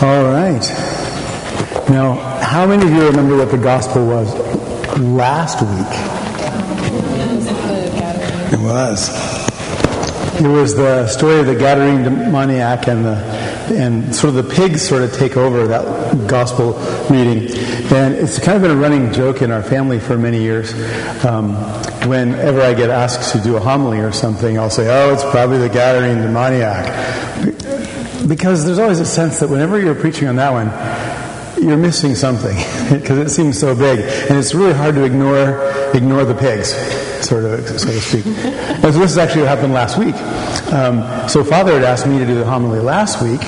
All right. Now, how many of you remember what the gospel was last week? It was. It was the story of the Gadarene demoniac and the and sort of the pigs sort of take over that gospel reading. And it's kind of been a running joke in our family for many years. Um, whenever I get asked to do a homily or something, I'll say, "Oh, it's probably the Gadarene demoniac," because there's always a sense that whenever you're preaching on that one, you're missing something because it seems so big, and it's really hard to ignore ignore the pigs, sort of so to speak. So this is actually what happened last week. Um, so Father had asked me to do the homily last week,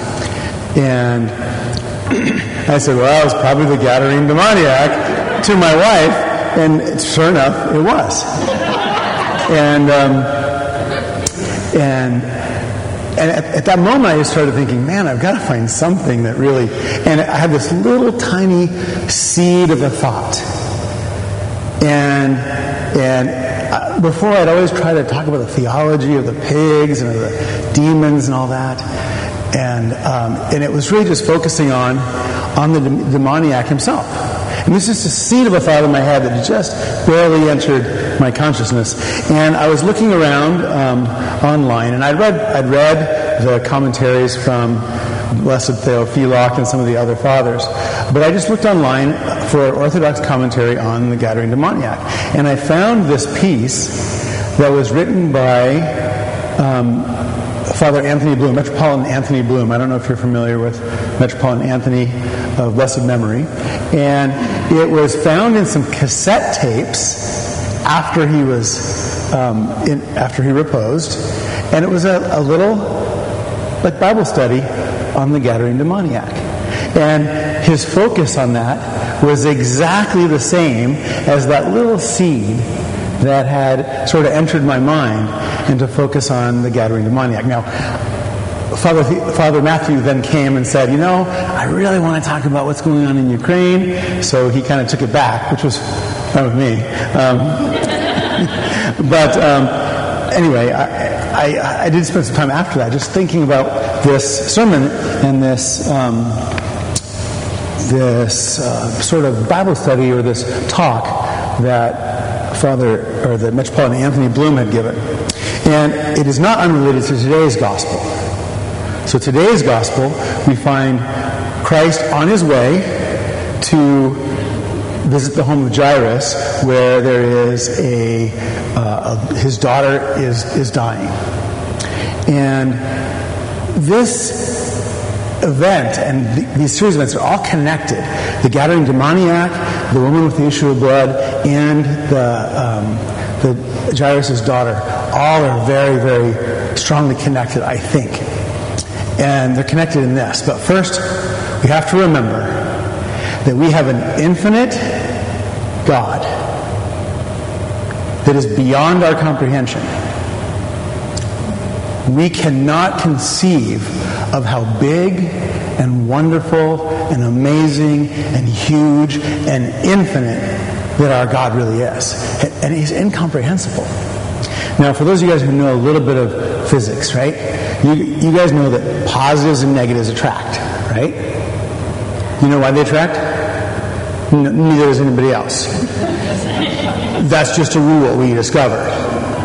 and I said, "Well, it's probably the Gadarene demoniac," to my wife, and sure enough, it was. And um, and and at, at, that moment, I just started thinking, man, I've got to find something that really. And I had this little tiny seed of a thought. And and before, I'd always try to talk about the theology of the pigs and the demons and all that. And um, and it was really just focusing on on the demoniac himself. And this is a seed of a thought in my head that just barely entered my consciousness. And I was looking around um, online, and I'd read, I'd read the commentaries from Blessed Theophylact and some of the other fathers. But I just looked online for an Orthodox commentary on the Gadarene demoniac. And I found this piece that was written by um, Father Anthony Bloom, Metropolitan Anthony Bloom. I don't know if you're familiar with Metropolitan Anthony of blessed memory. And it was found in some cassette tapes after he was um, in, after he reposed, and it was a, a little like Bible study on the Gadarene demoniac. And his focus on that was exactly the same as that little seed that had sort of entered my mind and to focus on the Gadarene demoniac. Now, Father, Father Matthew then came and said, You know, I really want to talk about what's going on in Ukraine. So he kind of took it back, which was with me. Um, but um, anyway, I, I, I, did spend some time after that just thinking about this sermon and this. Um, this uh, sort of Bible study or this talk that Father or the Metropolitan Anthony Bloom had given. And it is not unrelated to today's gospel. So today's gospel, we find Christ on his way to visit the home of Jairus, where there is a, uh, a his daughter is is dying, and this event and th- these series of events are all connected. The Gadarene demoniac, the woman with the issue of blood, and the um, the Jairus' daughter, all are very very strongly connected. I think. And they're connected in this. But first, we have to remember that we have an infinite God that is beyond our comprehension. We cannot conceive of how big and wonderful and amazing and huge and infinite that our God really is. And He's incomprehensible. Now, for those of you guys who know a little bit of physics, right? You, you guys know that positives and negatives attract, right? You know why they attract? Neither does anybody else. That's just a rule we discovered.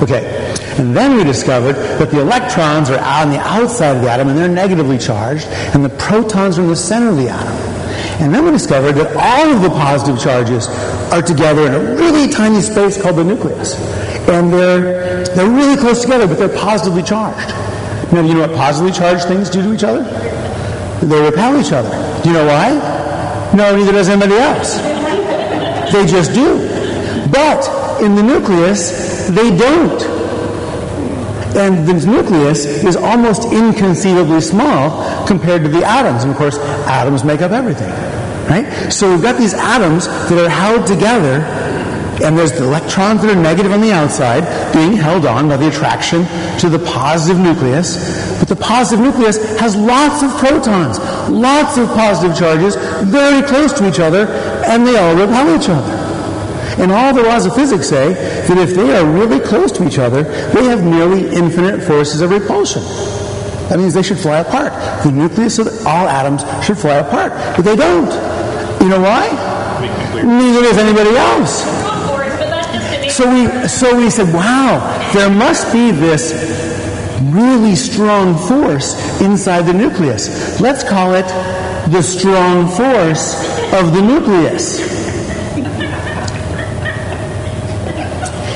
Okay. And then we discovered that the electrons are out on the outside of the atom and they're negatively charged, and the protons are in the center of the atom. And then we discovered that all of the positive charges are together in a really tiny space called the nucleus. And they're, they're really close together, but they're positively charged. Now, you know what positively charged things do to each other? They repel each other. Do you know why? No, neither does anybody else. They just do. But in the nucleus, they don't. And the nucleus is almost inconceivably small compared to the atoms. And of course, atoms make up everything. Right? So we've got these atoms that are held together and there's the electrons that are negative on the outside being held on by the attraction to the positive nucleus. But the positive nucleus has lots of protons, lots of positive charges, very close to each other, and they all repel each other. And all the laws of physics say that if they are really close to each other, they have nearly infinite forces of repulsion. That means they should fly apart. The nucleus of all atoms should fly apart. But they don't. You know why? Neither does anybody else. So we, so we said, wow, there must be this really strong force inside the nucleus. Let's call it the strong force of the nucleus.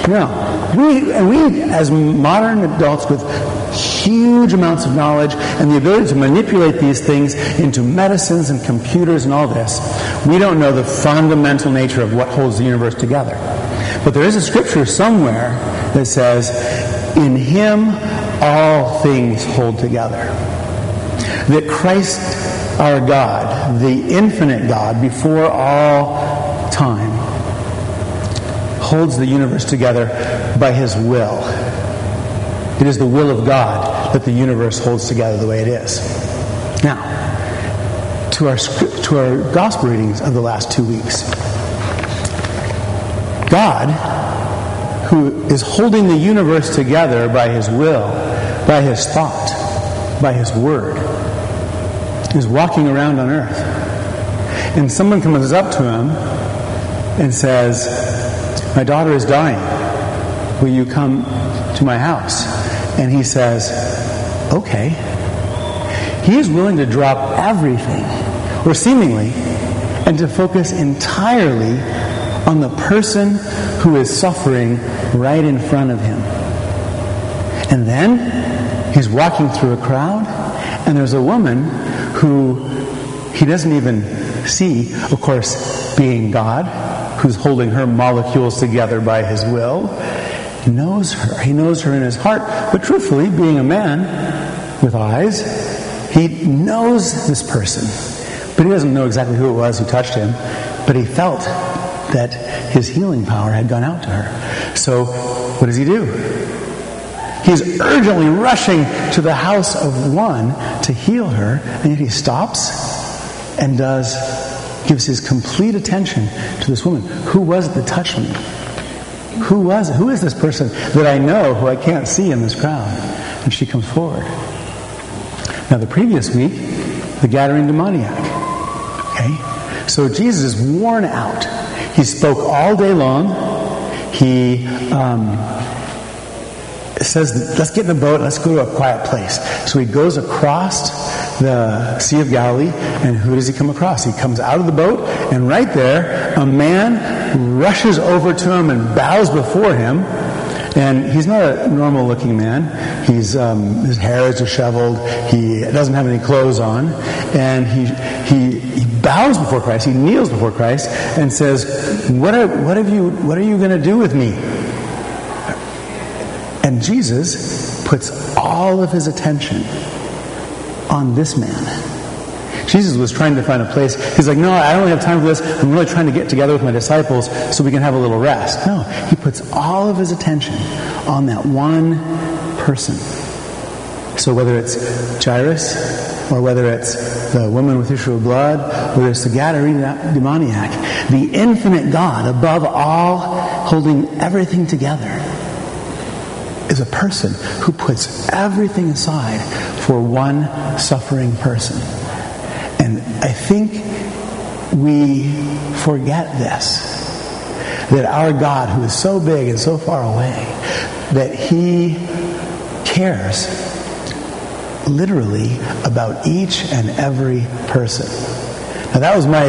Now, we, and we, as modern adults with huge amounts of knowledge and the ability to manipulate these things into medicines and computers and all this, we don't know the fundamental nature of what holds the universe together. But there is a scripture somewhere that says, In Him all things hold together. That Christ, our God, the infinite God, before all time, holds the universe together by his will. It is the will of God that the universe holds together the way it is. Now, to our, to our gospel readings of the last two weeks. God, who is holding the universe together by his will, by his thought, by his word, is walking around on earth. And someone comes up to him and says, My daughter is dying. Will you come to my house? And he says, Okay. He is willing to drop everything, or seemingly, and to focus entirely on the person who is suffering right in front of him. And then he's walking through a crowd, and there's a woman who he doesn't even see, of course, being God, who's holding her molecules together by his will, He knows her. He knows her in his heart. But truthfully, being a man with eyes, he knows this person. But he doesn't know exactly who it was who touched him. But he felt that his healing power had gone out to her. So, what does he do? He's urgently rushing to the house of one to heal her, and yet he stops and does gives his complete attention to this woman. Who was it that touched me? Who was? Who is this person that I know who I can't see in this crowd? And she comes forward. Now, the previous week, the Gadarene demoniac. Okay? So Jesus is worn out. He spoke all day long. He um, says, let's get in a boat, let's go to a quiet place. So he goes across the Sea of Galilee, and who does he come across? He comes out of the boat, and right there, a man rushes over to him and bows before him. And he's not a normal looking man. He's, um, his hair is disheveled. He doesn't have any clothes on. And he, he, he bows before Christ. He kneels before Christ and says, what are, what have you, what are you going to do with me? And Jesus puts all of his attention on this man. Jesus was trying to find a place. He's like, no, I don't have time for this. I'm really trying to get together with my disciples so we can have a little rest. No, he puts all of his attention on that one person. So whether it's Jairus, or whether it's the woman with issue of blood, whether it's the Gadarene demoniac, the infinite God above all, holding everything together, is a person who puts everything aside for one suffering person. And I think we forget this that our God, who is so big and so far away, that He cares literally about each and every person. Now, that was my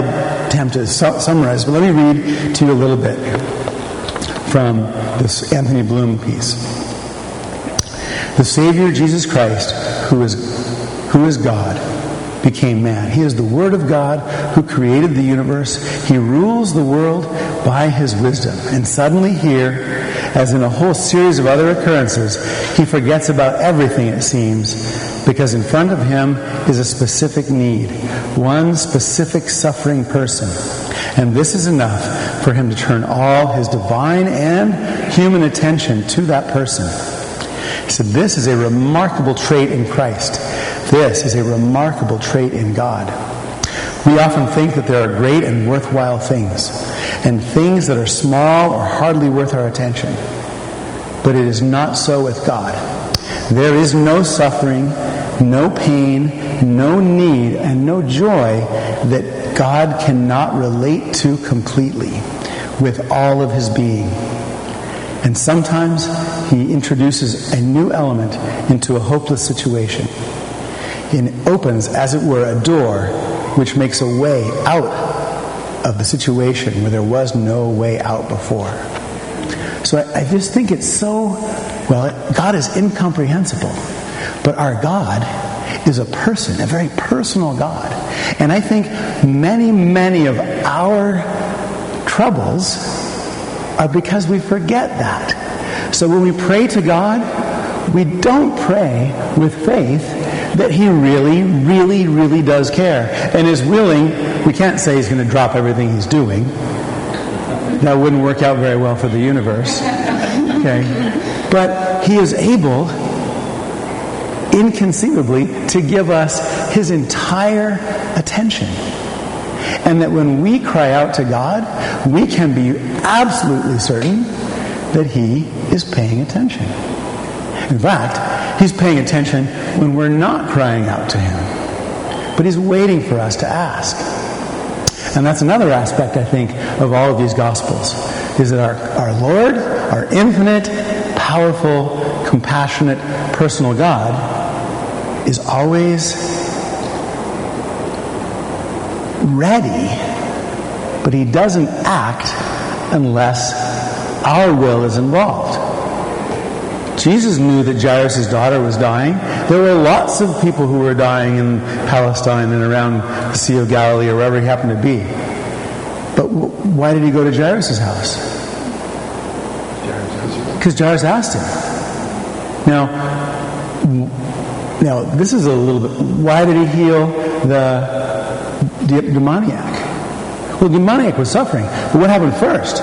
attempt to su- summarize, but let me read to you a little bit from this Anthony Bloom piece. The Savior Jesus Christ, who is, who is God, became man. He is the Word of God who created the universe. He rules the world by his wisdom. And suddenly, here, as in a whole series of other occurrences, he forgets about everything, it seems, because in front of him is a specific need, one specific suffering person. And this is enough for him to turn all his divine and human attention to that person. He said, This is a remarkable trait in Christ. This is a remarkable trait in God. We often think that there are great and worthwhile things, and things that are small or hardly worth our attention. But it is not so with God. There is no suffering, no pain, no need, and no joy that God cannot relate to completely with all of his being. And sometimes he introduces a new element into a hopeless situation. It opens, as it were, a door which makes a way out of the situation where there was no way out before. So I, I just think it's so, well, God is incomprehensible. But our God is a person, a very personal God. And I think many, many of our troubles are because we forget that. So when we pray to God, we don't pray with faith that He really, really, really does care and is willing. We can't say He's going to drop everything He's doing. That wouldn't work out very well for the universe. Okay? But He is able inconceivably to give us his entire attention. And that when we cry out to God, we can be absolutely certain that he is paying attention. In fact, he's paying attention when we're not crying out to him. But he's waiting for us to ask. And that's another aspect, I think, of all of these Gospels, is that our, our Lord, our infinite, powerful, compassionate, personal God, is always ready, but he doesn't act unless our will is involved. Jesus knew that Jairus' daughter was dying. There were lots of people who were dying in Palestine and around the Sea of Galilee or wherever he happened to be. But why did he go to Jairus' house? Because Jairus asked him. Now, now, this is a little bit. Why did he heal the, demoniac? Well, the demoniac was suffering. But what happened first?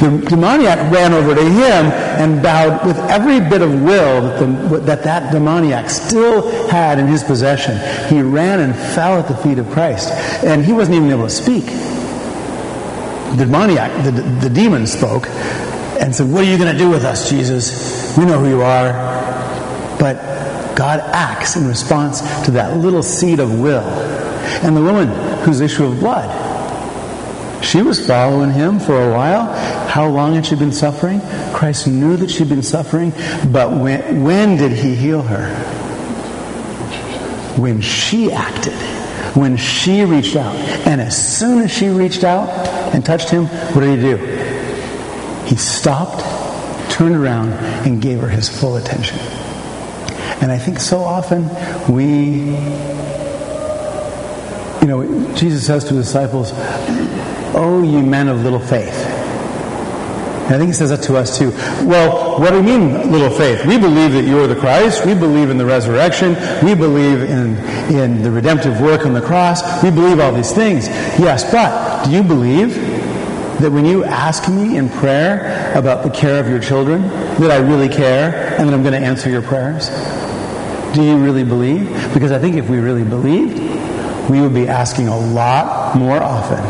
The demoniac ran over to him and bowed with every bit of will that, the, that that demoniac still had in his possession. He ran and fell at the feet of Christ. And he wasn't even able to speak. The demoniac, the, the demon spoke and said, What are you going to do with us, Jesus? We know who you are. But God acts in response to that little seed of will. And the woman whose issue of blood, she was following him for a while. How long had she been suffering? Christ knew that she'd been suffering, but when, when did he heal her? When she acted, when she reached out. And as soon as she reached out and touched him, what did he do? He stopped, turned around, and gave her his full attention. And I think so often we, you know, Jesus says to his disciples, Oh, ye men of little faith. And I think he says that to us too. Well, what do you mean, little faith? We believe that you are the Christ. We believe in the resurrection. We believe in, in the redemptive work on the cross. We believe all these things. Yes, but do you believe that when you ask me in prayer about the care of your children, that I really care and that I'm going to answer your prayers? Do you really believe? Because I think if we really believed, we would be asking a lot more often.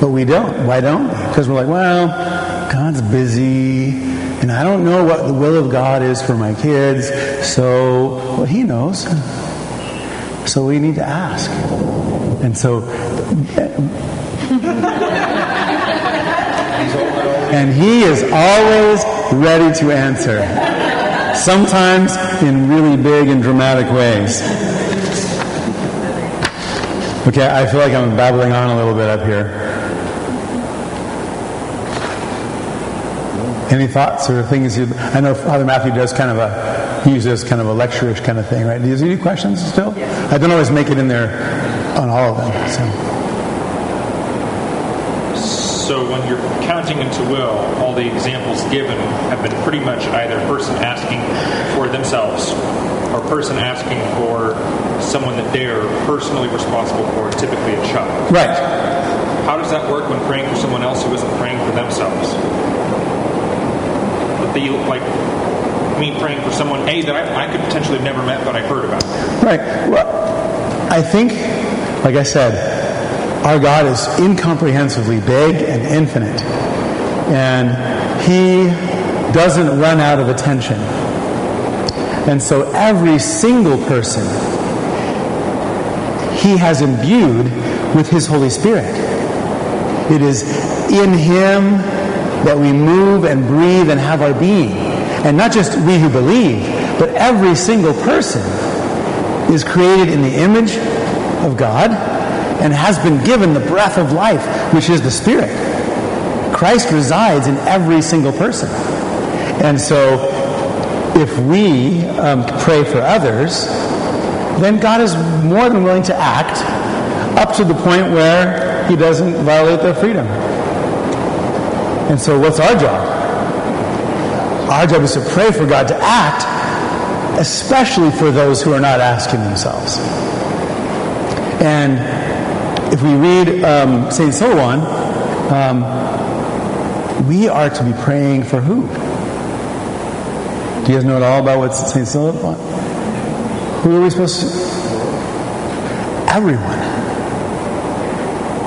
But we don't. Why don't we? Because we're like, well, God's busy, and I don't know what the will of God is for my kids, so, well, He knows. So we need to ask. And so, and He is always ready to answer sometimes in really big and dramatic ways. Okay, I feel like I'm babbling on a little bit up here. Any thoughts or things you? I know Father Matthew does kind of a he uses kind of a lecturish kind of thing, right? Do you have any questions still? Yes. I don't always make it in there on all of them. So. So when you're counting into will, all the examples given have been pretty much either a person asking for themselves or a person asking for someone that they're personally responsible for, typically a child. Right. How does that work when praying for someone else who isn't praying for themselves? Like me praying for someone A that I, I could potentially have never met but I heard about. Right. Well, I think, like I said, our God is incomprehensibly big and infinite. And He doesn't run out of attention. And so every single person he has imbued with his Holy Spirit. It is in him that we move and breathe and have our being. And not just we who believe, but every single person is created in the image of God and has been given the breath of life, which is the Spirit. Christ resides in every single person. And so, if we um, pray for others, then God is more than willing to act up to the point where He doesn't violate their freedom. And so, what's our job? Our job is to pray for God to act, especially for those who are not asking themselves. And if we read um, St. Silouan, um, we are to be praying for who? Do you guys know at all about what St. Silouan? Who are we supposed to? Everyone.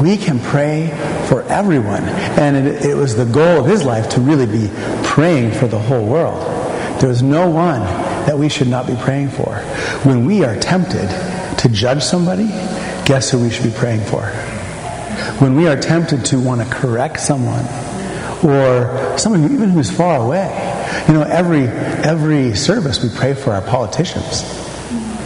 We can pray for everyone. And it, it, was the goal of his life to really be praying for the whole world. There is no one that we should not be praying for. When we are tempted to judge somebody, guess who we should be praying for? When we are tempted to want to correct someone, or someone even who's far away, you know, every every service we pray for our politicians.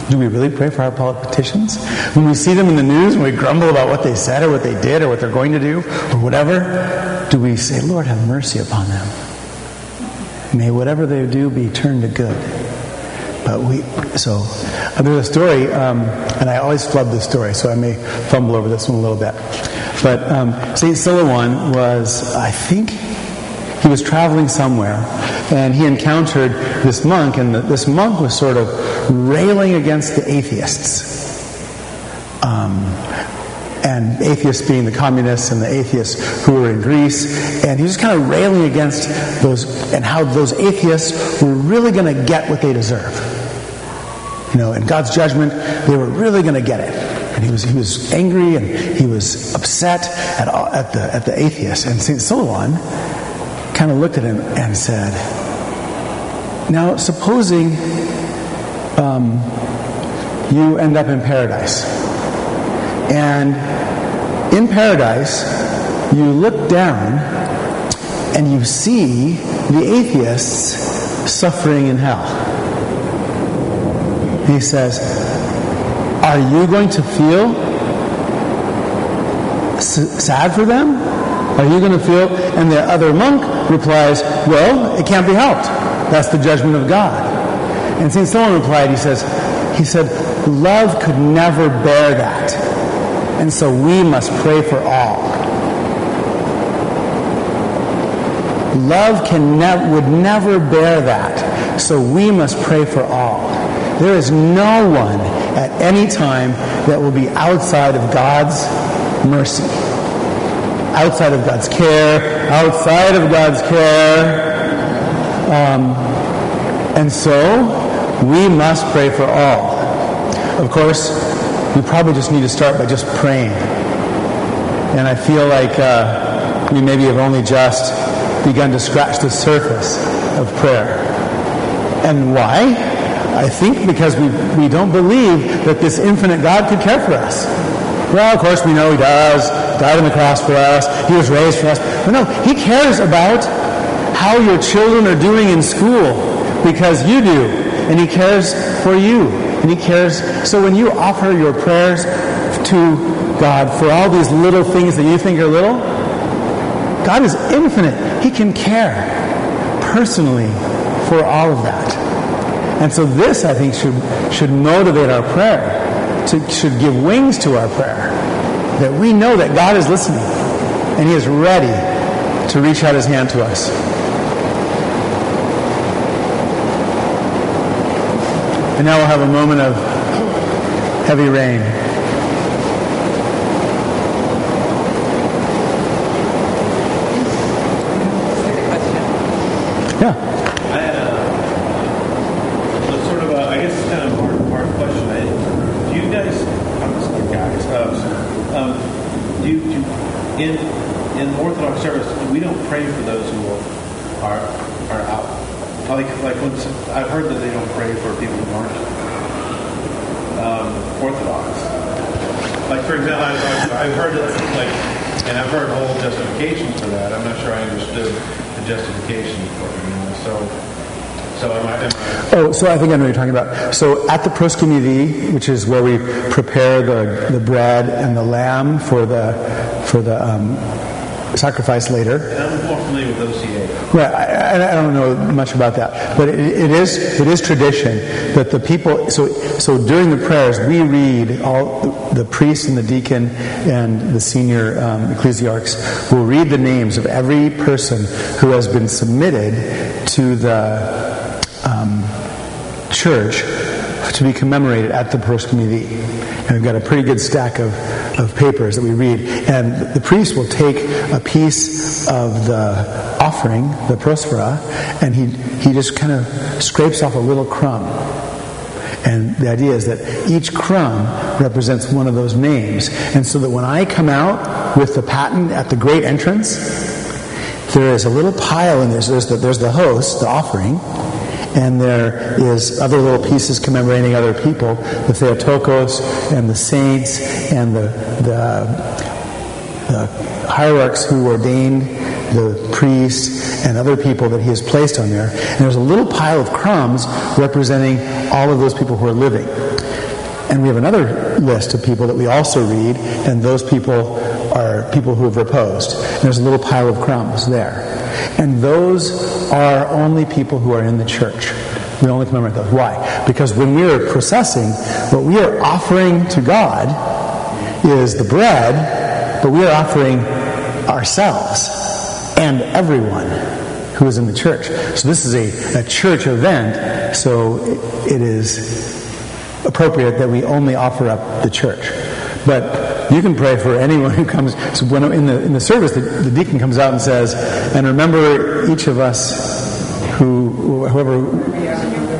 Do we really pray for our politicians? When we see them in the news and we grumble about what they said or what they did or what they're going to do or whatever, do we say, Lord, have mercy upon them? May whatever they do be turned to good. But we, so uh, there's a story, um, and I always flub this story, so I may fumble over this one a little bit. But um, St. Silouan was, I think, he was traveling somewhere, and he encountered this monk, and the, this monk was sort of railing against the atheists. Um, and atheists being the communists and the atheists who were in Greece. And he was kind of railing against those and how those atheists were really going to get what they deserve. You know, in God's judgment, they were really going to get it. And he was, he was angry and he was upset at, all, at, the, at the atheists. And St. Silouan kind of looked at him and said, Now, supposing um, you end up in paradise. And in paradise, you look down and you see the atheists suffering in hell. He says, Are you going to feel s- sad for them? Are you going to feel? And the other monk replies, Well, it can't be helped. That's the judgment of God. And St. Silouan replied, He says, He said, Love could never bear that. And so we must pray for all. Love can ne- would never bear that. So we must pray for all. There is no one at any time that will be outside of God's mercy, outside of God's care, outside of God's care. Um, and so we must pray for all. Of course, we probably just need to start by just praying. And I feel like uh, we maybe have only just begun to scratch the surface of prayer. And why? I think because we, we don't believe that this infinite God could care for us. Well, of course, we know He does. Died on the cross for us. He was raised for us. But no, He cares about how your children are doing in school because you do. And He cares for you. And He cares. So when you offer your prayers to God for all these little things that you think are little, God is infinite. He can care personally for all of that. And so this, I think, should, should motivate our prayer, to, should give wings to our prayer. That we know that God is listening and He is ready to reach out His hand to us. And now we'll have a moment of heavy rain. Yeah. I had a, a sort of a, I guess it's kind of a hard, hard question. I, do you guys, I'm just like guys, uh, um, do you, do, in in Orthodox service, we don't pray for those who are are out like like when some- I've heard that they don't pray for people who aren't um, Orthodox. Like for example, I've, I've, I've heard that, like, and I've heard whole justifications for that. I'm not sure I understood the justification for it. You know? So, so am I? Am I Oh, so I think I know what you're talking about. So at the proskomidi, which is where we prepare the, the bread and the lamb for the for the um, sacrifice later. and I'm more familiar with OCA. Right, I, I I don't know much about that, but it, it is it is tradition that the people. So so during the prayers, we read all the, the priest and the deacon and the senior um, ecclesiarchs will read the names of every person who has been submitted to the um, church to be commemorated at the proskomidi. And we've got a pretty good stack of, of papers that we read. And the priest will take a piece of the offering, the prosphora, and he, he just kind of scrapes off a little crumb. And the idea is that each crumb represents one of those names. And so that when I come out with the paten at the great entrance, there is a little pile in there. So there's the, there's the host, the offering, and there is other little pieces commemorating other people, the Theotokos and the saints and the, the, the hierarchs who ordained the priests and other people that he has placed on there. And there's a little pile of crumbs representing all of those people who are living. And we have another list of people that we also read, and those people are people who have reposed. And there's a little pile of crumbs there. And those are only people who are in the church. We only commemorate those. Why? Because when we are processing, what we are offering to God is the bread, but we are offering ourselves and everyone who is in the church. So this is a, a church event, so it- it is appropriate that we only offer up the church. But you can pray for anyone who comes. So when in the in the service, the, the deacon comes out and says, "And remember each of us who whoever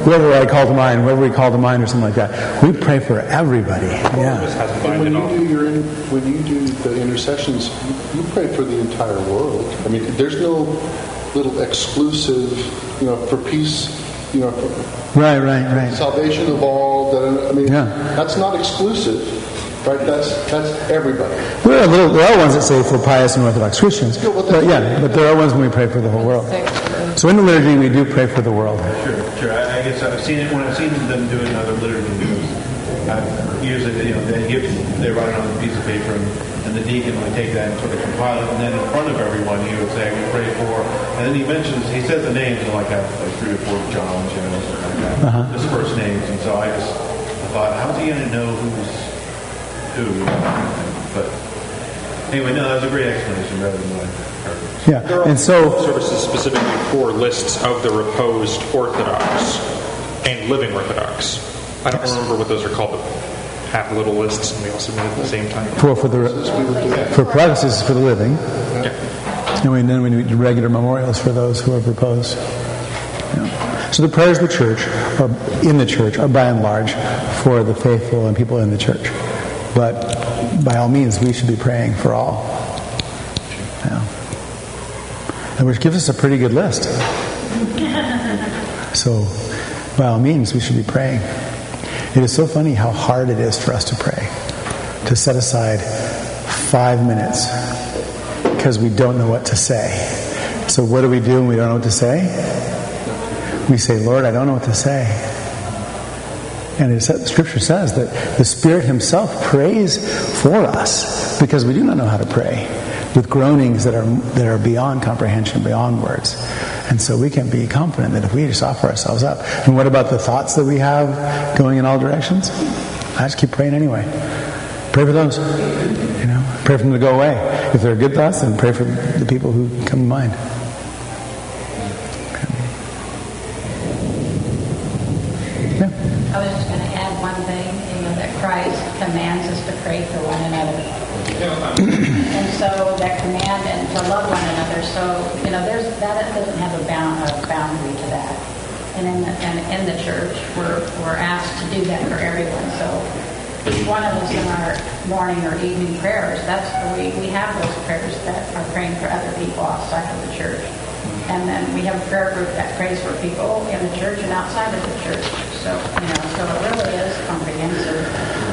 whoever I call to mind, whoever we call to mind, or something like that." We pray for everybody. Yeah. And when you do your when you do the intercessions, you, you pray for the entire world. I mean, there's no little exclusive, you know, for peace, you know, for Right. Right. Right. salvation of all. That I mean, Yeah. that's not exclusive, right? That's that's everybody. There are little. There are ones that say for pious and Orthodox Christians. But yeah, but there are ones when we pray for the whole world. So in the liturgy, we do pray for the world. Sure, sure. I, I guess I've seen it when I've seen them doing other liturgy. Because I, usually, you know, they give they write it on a piece of paper, and, and the deacon would take that and sort of compile it, and then in front of everyone, he would say, "We pray for," and then he mentions, he says the names of like, uh, like three or four Johns, you know, something like that, Uh-huh. just first names, and so I just I thought, how's he going to know who's who? You know? But anyway, no, that was a great explanation, better than what I heard. Yeah. And so services specifically for lists of the reposed Orthodox and living Orthodox. I don't remember what those are called, but have little lists, and we also meet at the same time. for for the for practices for the living, Yeah. and we, then we do regular memorials for those who have reposed. Yeah. So the prayers of the church, or in the church, are by and large for the faithful and people in the church. But by all means, we should be praying for all. Yeah. And which gives us a pretty good list. So, by all means, we should be praying. It is so funny how hard it is for us to pray, to set aside five minutes because we don't know what to say. So, what do we do when we don't know what to say? We say, Lord, I don't know what to say. And Scripture says that the Spirit Himself prays for us because we do not know how to pray with groanings that are, that are beyond comprehension, beyond words. And so we can be confident that if we just offer ourselves up. And what about the thoughts that we have going in all directions? I just keep praying anyway. Pray for those. You know, pray for them to go away. If they're good thoughts, then pray for the people who come to mind. Yeah. I was just going to add one thing, you know, that Christ commands us to pray for one another. and so that command and to love one another. So, you know, there's that doesn't have a, bound, a boundary to that. And in the, and in the church, we're, we're asked to do that for everyone. So each one of us in our morning or evening prayers, that's we, we have those prayers that are praying for other people outside of the church. and then we have a prayer group that prays for people in the church and outside of the church. So, you know, so it really is comprehensive.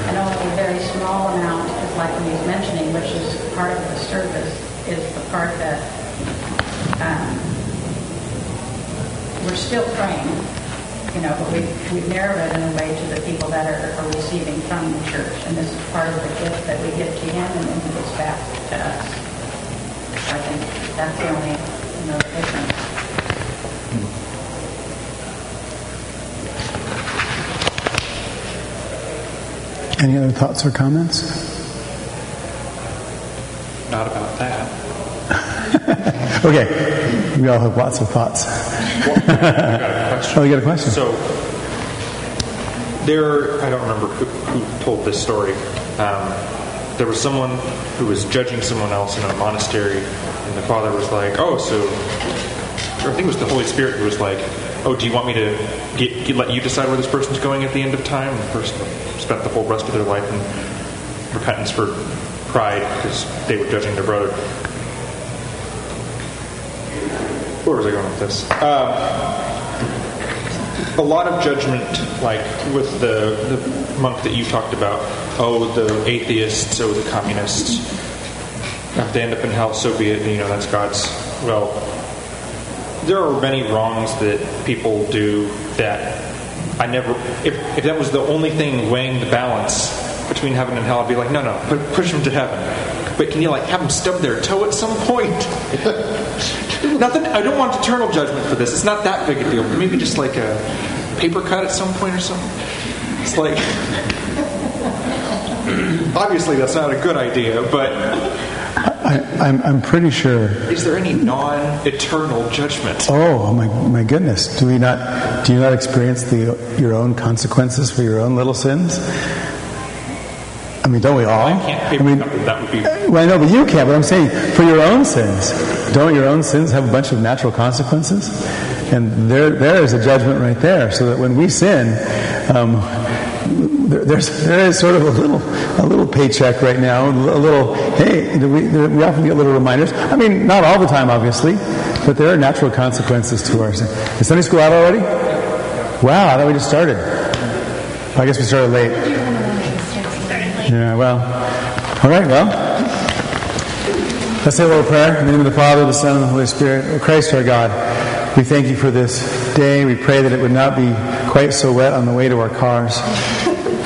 And only a very small amount is like he's mentioning, which is part of the service, is the part that um, we're still praying, you know, but we've, we've narrowed it in a way to the people that are, are receiving from the church. And this is part of the gift that we give to him and then he gives back to us. I think that's the only, you know, difference. Any other thoughts or comments? Not about that. Okay, we all have lots of thoughts. I got a question. Oh, you got a question? So there, I don't remember who, who told this story. Um, there was someone who was judging someone else in a monastery, and the father was like, "Oh, so," or I think it was the Holy Spirit who was like, "Oh, do you want me to get, get, let you decide where this person's going at the end of time?" And the person spent the whole rest of their life in repentance for pride because they were judging their brother. Where was I going with this? Uh, a lot of judgment, like with the, the monk that you talked about. Oh, the atheists, oh, the communists. If they end up in hell, so be it. You know, that's God's. Well, there are many wrongs that people do that I never. If, if that was the only thing weighing the balance between heaven and hell, I'd be like, no, no, pu- push them to heaven. But can you like have them stub their toe at some point? Nothing. I don't want eternal judgment for this. It's not that big a deal. Maybe just like a paper cut at some point or something. It's like obviously that's not a good idea, but I, I'm, I'm pretty sure. is there any non-eternal judgment? Oh, oh my, my goodness! Do we not? Do you not experience the your own consequences for your own little sins? I mean, don't we all? I can't paper mean. That would be well, I know, but you can't. But I'm saying, for your own sins, don't your own sins have a bunch of natural consequences? And there, there is a judgment right there. So that when we sin, um, there, there's there is sort of a little a little paycheck right now, a little hey. We, we often get little reminders. I mean, not all the time, obviously, but there are natural consequences to our sin. Is Sunday school out already? Wow, I thought we just started. I guess we started late. Yeah, well, all right, well. Let's say a little prayer. In the name of the Father, the Son, and the Holy Spirit. Oh, Christ our God, we thank you for this day. We pray that it would not be quite so wet on the way to our cars.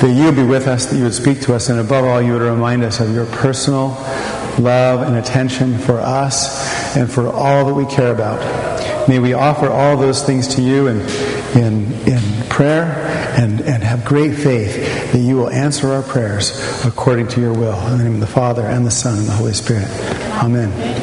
That you would be with us, that you would speak to us, and above all, you would remind us of your personal love and attention for us and for all that we care about. May we offer all those things to you in, in, in prayer and, and have great faith that you will answer our prayers according to your will. In the name of the Father, and the Son, and the Holy Spirit. Amen.